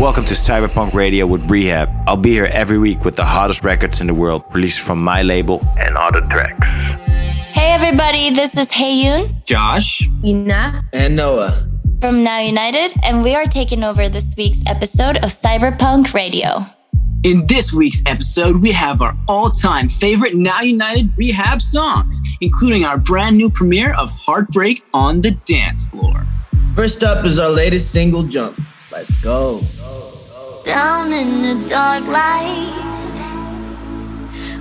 Welcome to CYB3RPVNK Radio with R3HAB. I'll be here every week with the hottest records in the world, released from my label and other tracks. Hey everybody, this is Heyoon, Josh, Ina, and Noah from Now United, and we are taking over this week's episode of CYB3RPVNK Radio. In this week's episode, we have our all time favorite Now United R3HAB songs, including our brand new premiere of Heartbreak on the Dance Floor. First up is our latest single, Jump. Let's go. Down in the dark light,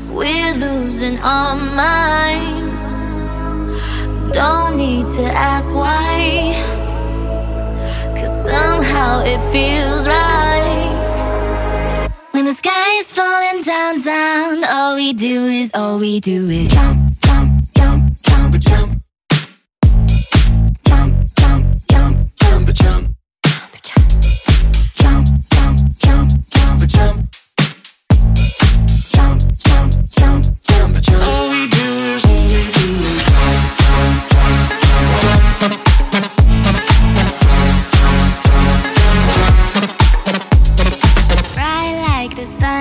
we're losing our minds. Don't need to ask why, cause somehow it feels right. When the sky is falling down, down, all we do is, all we do is jump, jump, jump, jump, jump.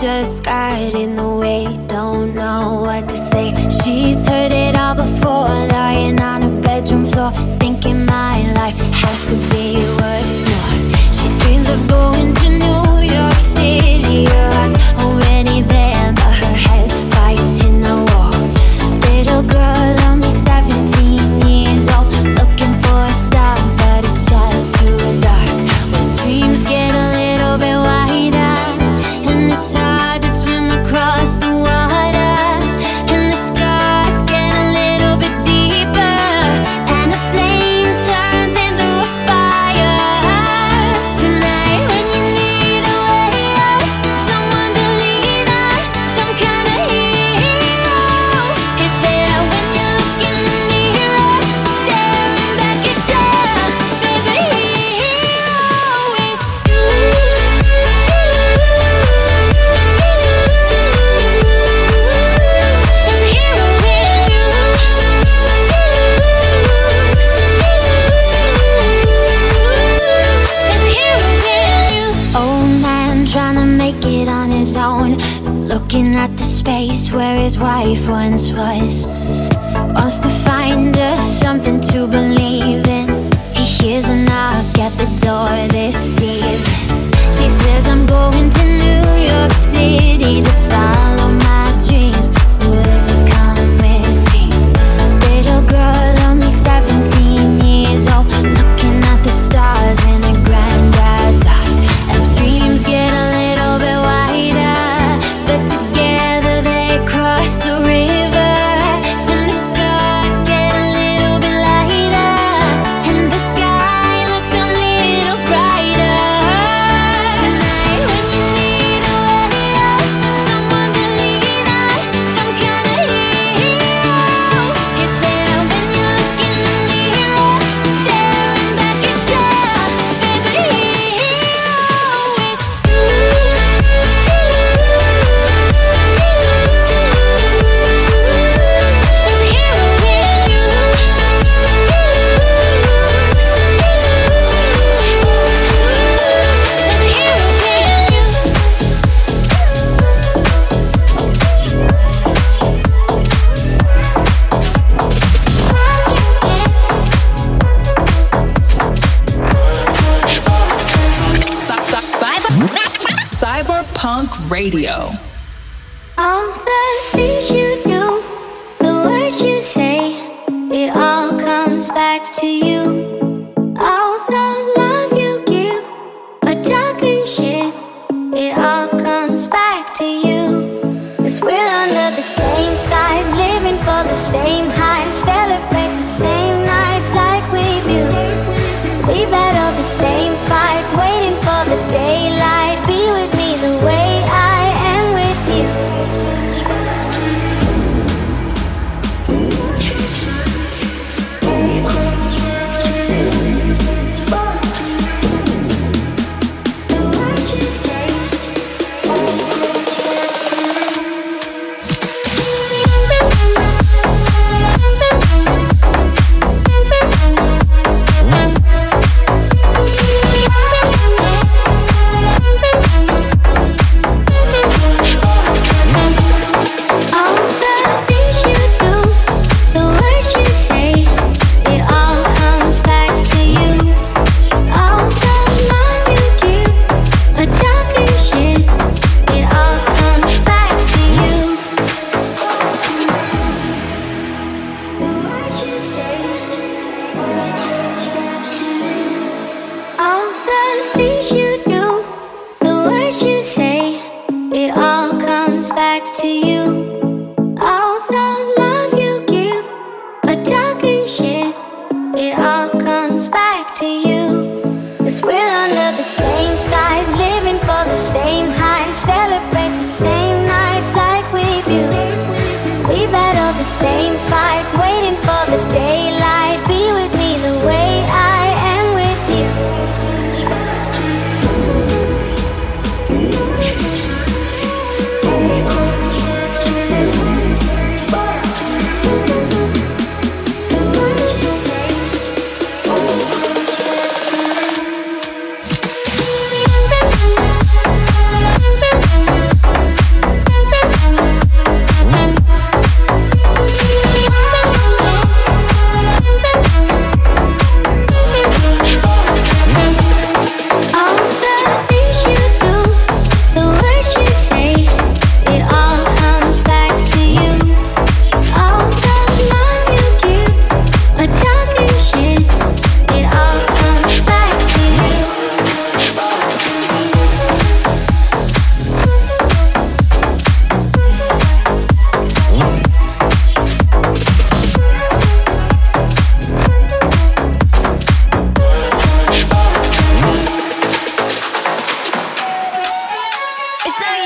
just got in the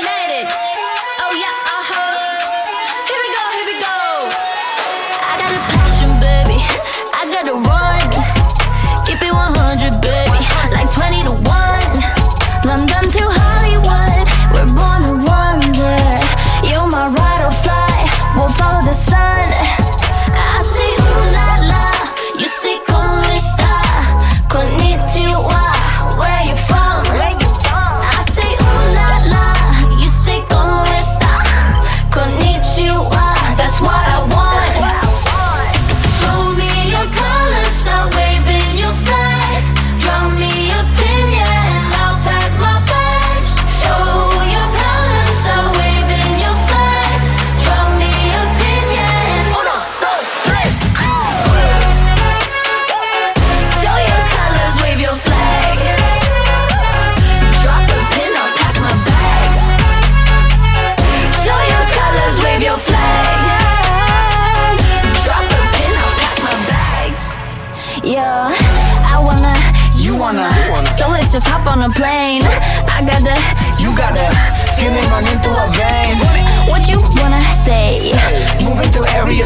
Oh yeah, uh-huh. Here we go, here we go. I got a passion, baby. I got a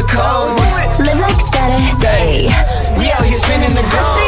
codes. Live like Saturday. We out here spinning the globe.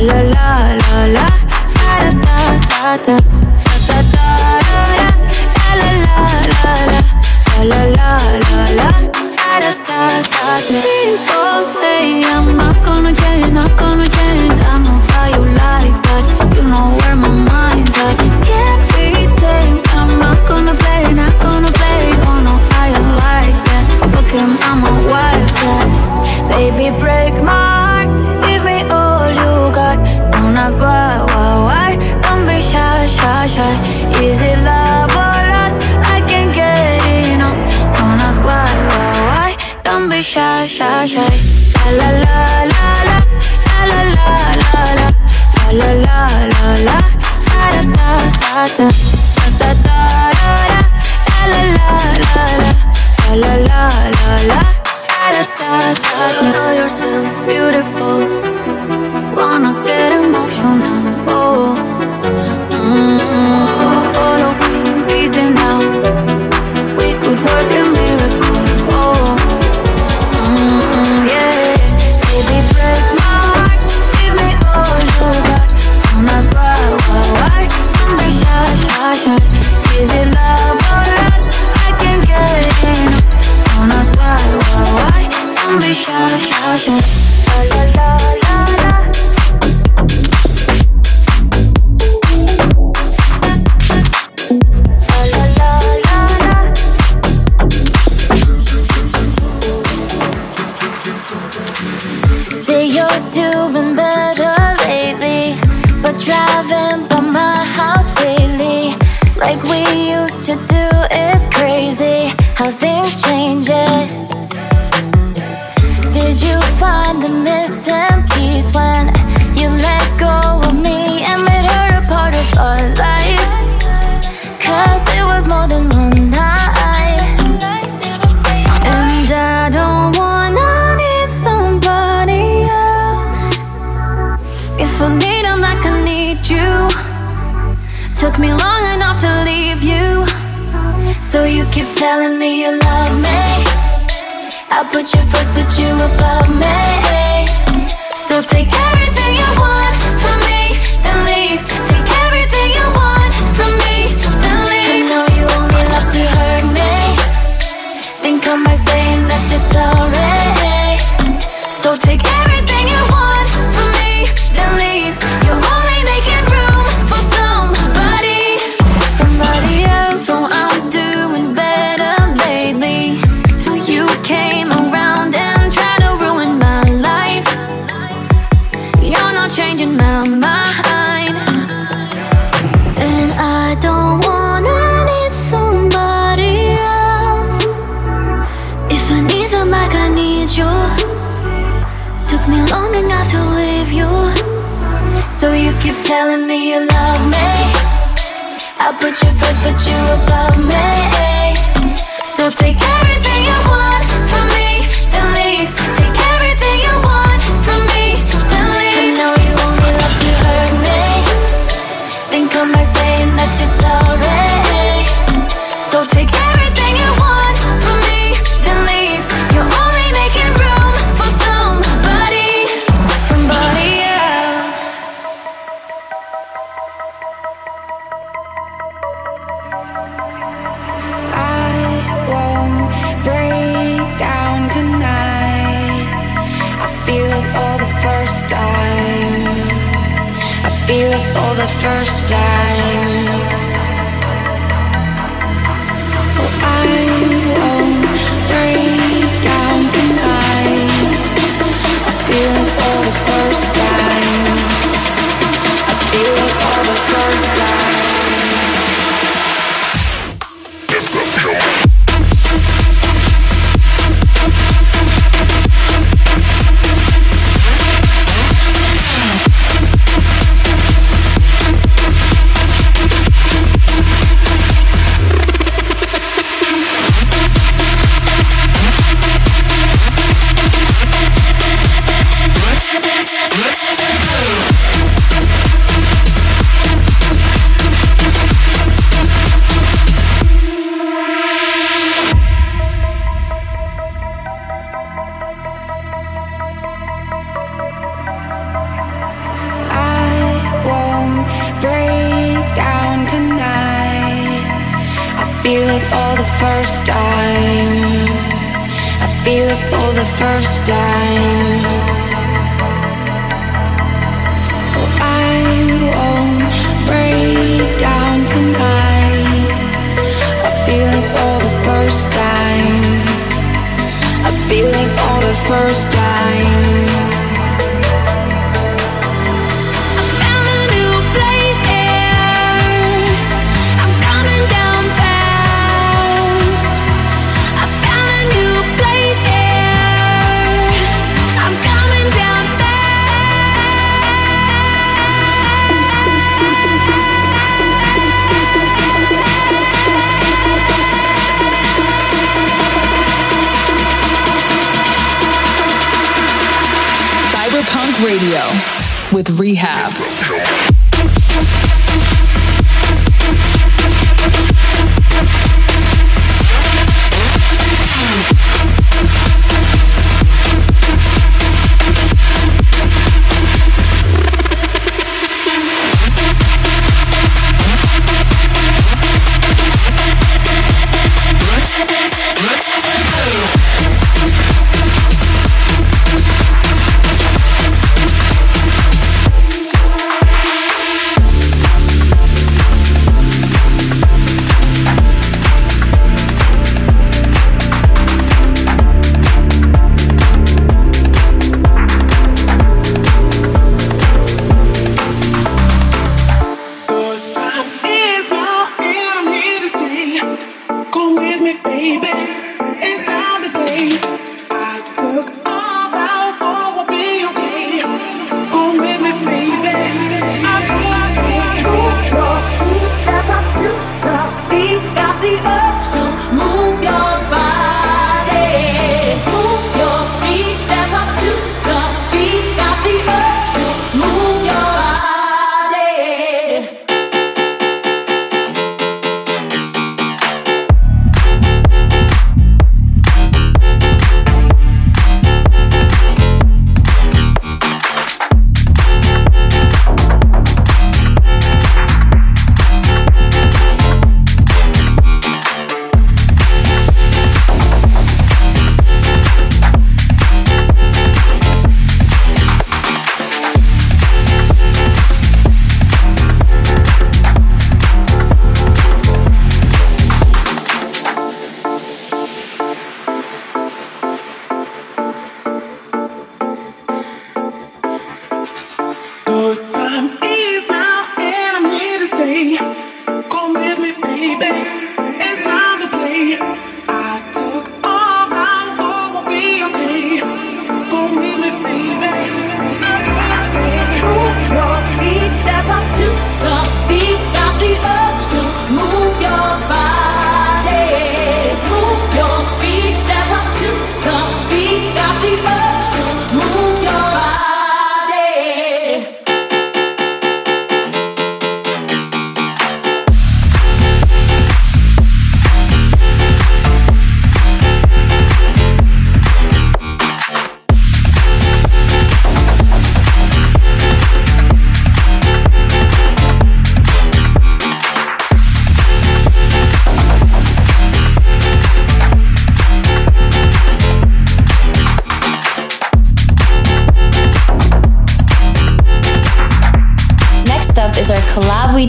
la la la la. Da da da da da da da da la la la la. La la la la. Da da da People say I'm not gonna change, not gonna change I know how you like that, you know where my mind's at. Can't be tamed, I'm not gonna play, not gonna play. Oh no, I am like that, fuck him, I'm a wild cat. Baby, break my shy, shy. Is it love or lust? I can't get enough. Don't ask why, why, why. Don't be shy, shy, shy. La la la la la, la la la la la, la la la la, la, da da da da da da da da da la, la la la la.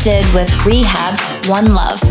Did with R3HAB, One Love.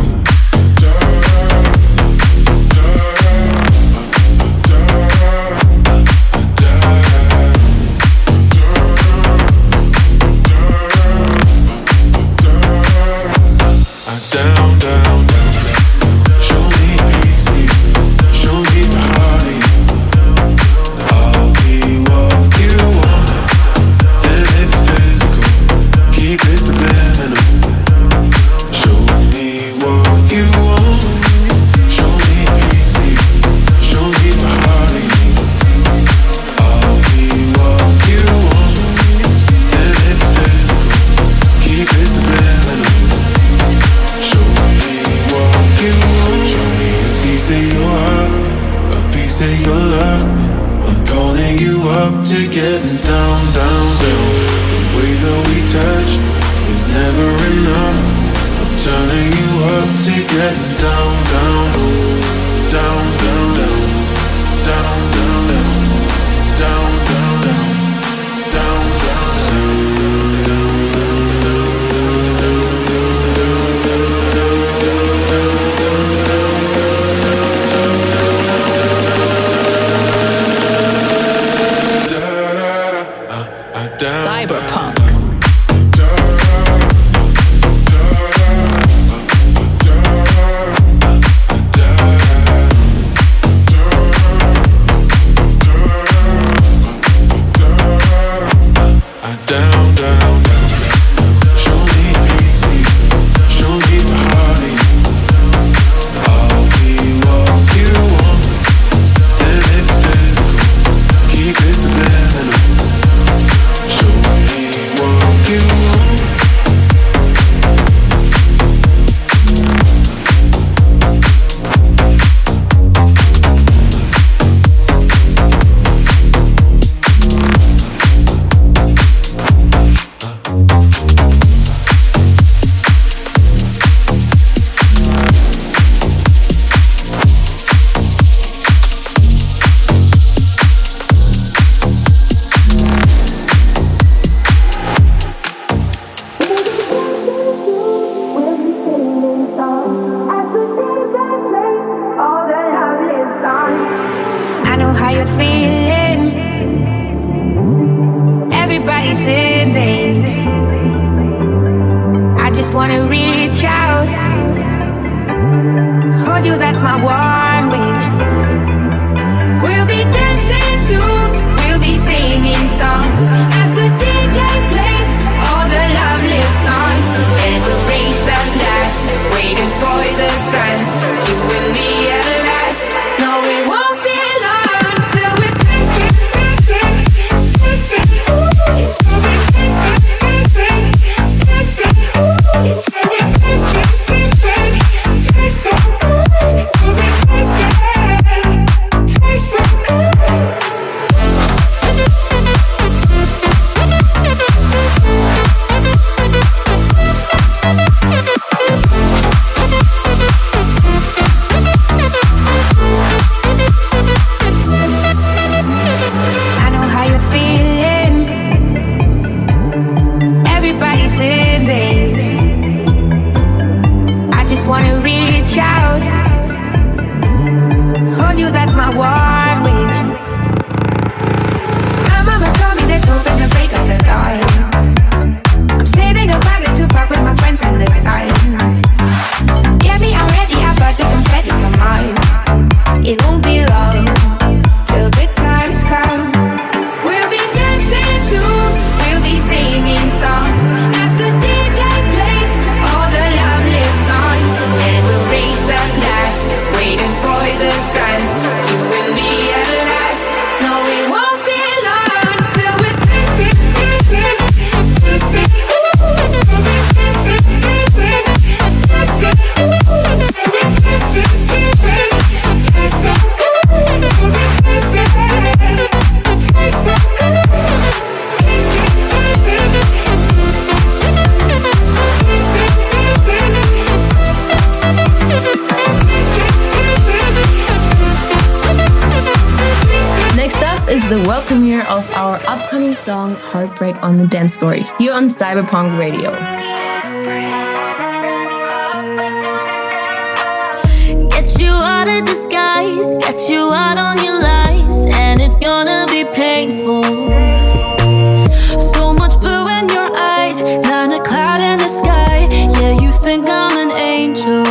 story here on CYB3RPVNK Radio. Get you out of disguise, get you out on your lies, and it's gonna be painful. So much blue in your eyes, not a cloud in the sky. Yeah, you think I'm an angel.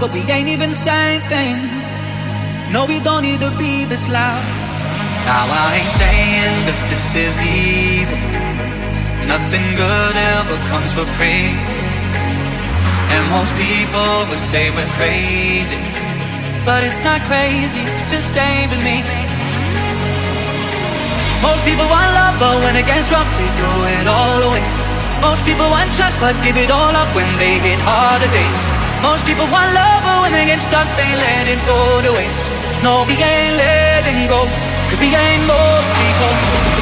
but we ain't even saying things. No, we don't need to be this loud. Now I ain't saying that this is easy. Nothing good ever comes for free. And most people would say we're crazy. But it's not crazy to stay with me. Most people want love, but when it gets rough, they throw it all away. Most people want trust, but give it all up when they hit harder days. Most people want love, but when they get stuck, they let it go to waste. No, we ain't letting go, cause we ain't most people.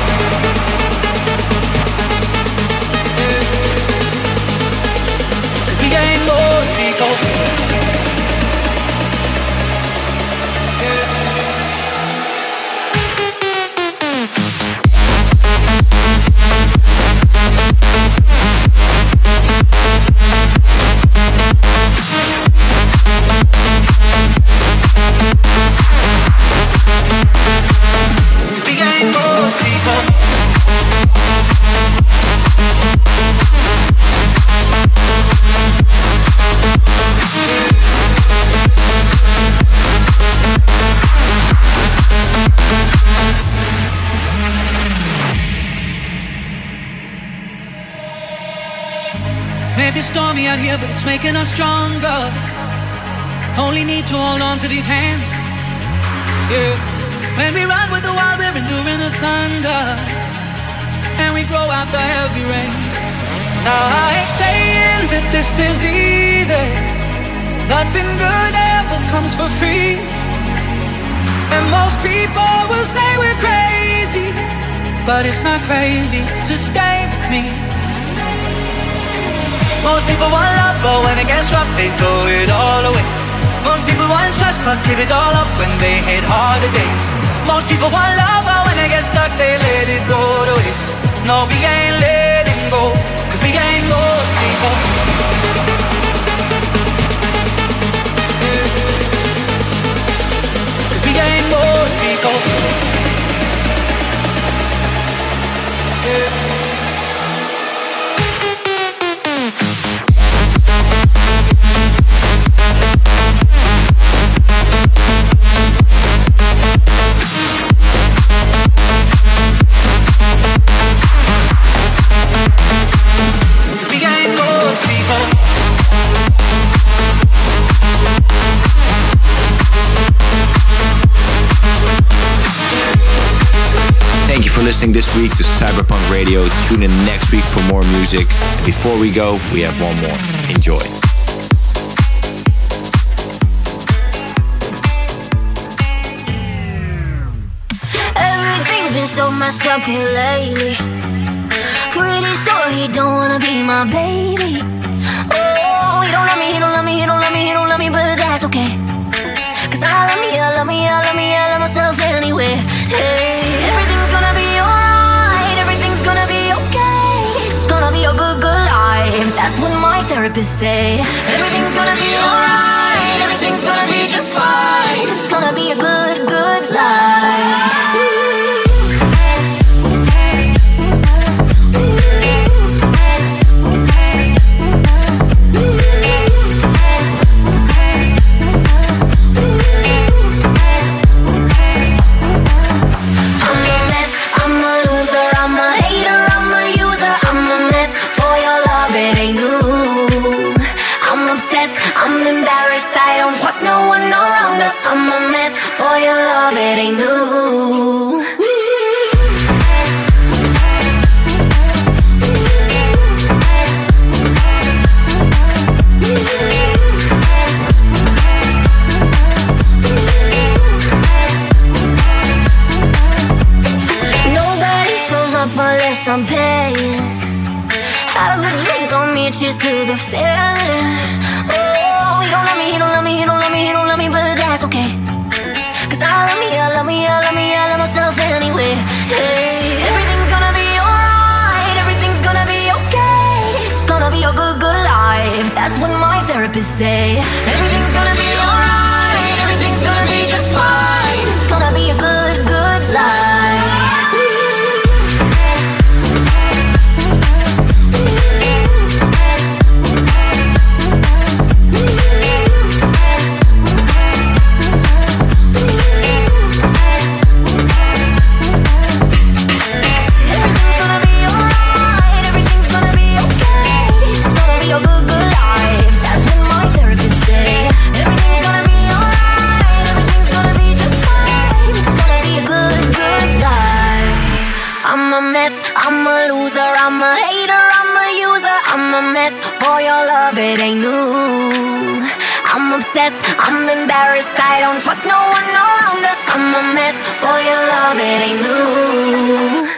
To hold on to these hands. Yeah. When we run with the wild, we're enduring the thunder. And we grow out the heavy rain. Now I ain't saying that this is easy. Nothing good ever comes for free. And most people will say we're crazy. But it's not crazy to stay with me. Most people want love, but when it gets rough, they throw it all away. Most people want trust, but give it all up when they hit harder days. Most people want love, but when they get stuck, they let it go to waste. No, we ain't letting go, cause we ain't most people. Cause we ain't most people. This week to CYB3RPVNK Radio. Tune in next week for more music. And before we go, we have one more. Enjoy. Everything's been so messed up here lately. Pretty sure he don't wanna be my baby. Oh, he don't love me, he don't love me, he don't love me, he don't love me, but that's okay. Cause I love me, I love me, I love me, I love myself anyway. Hey, everything's A good, good life. That's what my therapist say. Everything's gonna be alright, everything's gonna be just fine. It's gonna be a good, good life. Have a drink on me, cheers to the feeling. Oh, he don't love me, he don't love me, he don't love me, he don't love me, but that's okay. Cause I love me, I love me, I love me, I love myself anyway. Hey, everything's gonna be alright, everything's gonna be okay. It's gonna be a good, good life. That's what my therapist say. Everything's gonna be alright, everything's gonna be just fine. It's gonna be a good I'm I'm embarrassed, I don't trust no one around us. I'm a mess. For your love, it ain't new.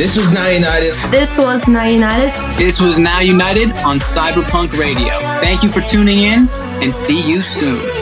This was Now United. This was Now United. This was Now United on CYB3RPVNK Radio. Thank you for tuning in and see you soon.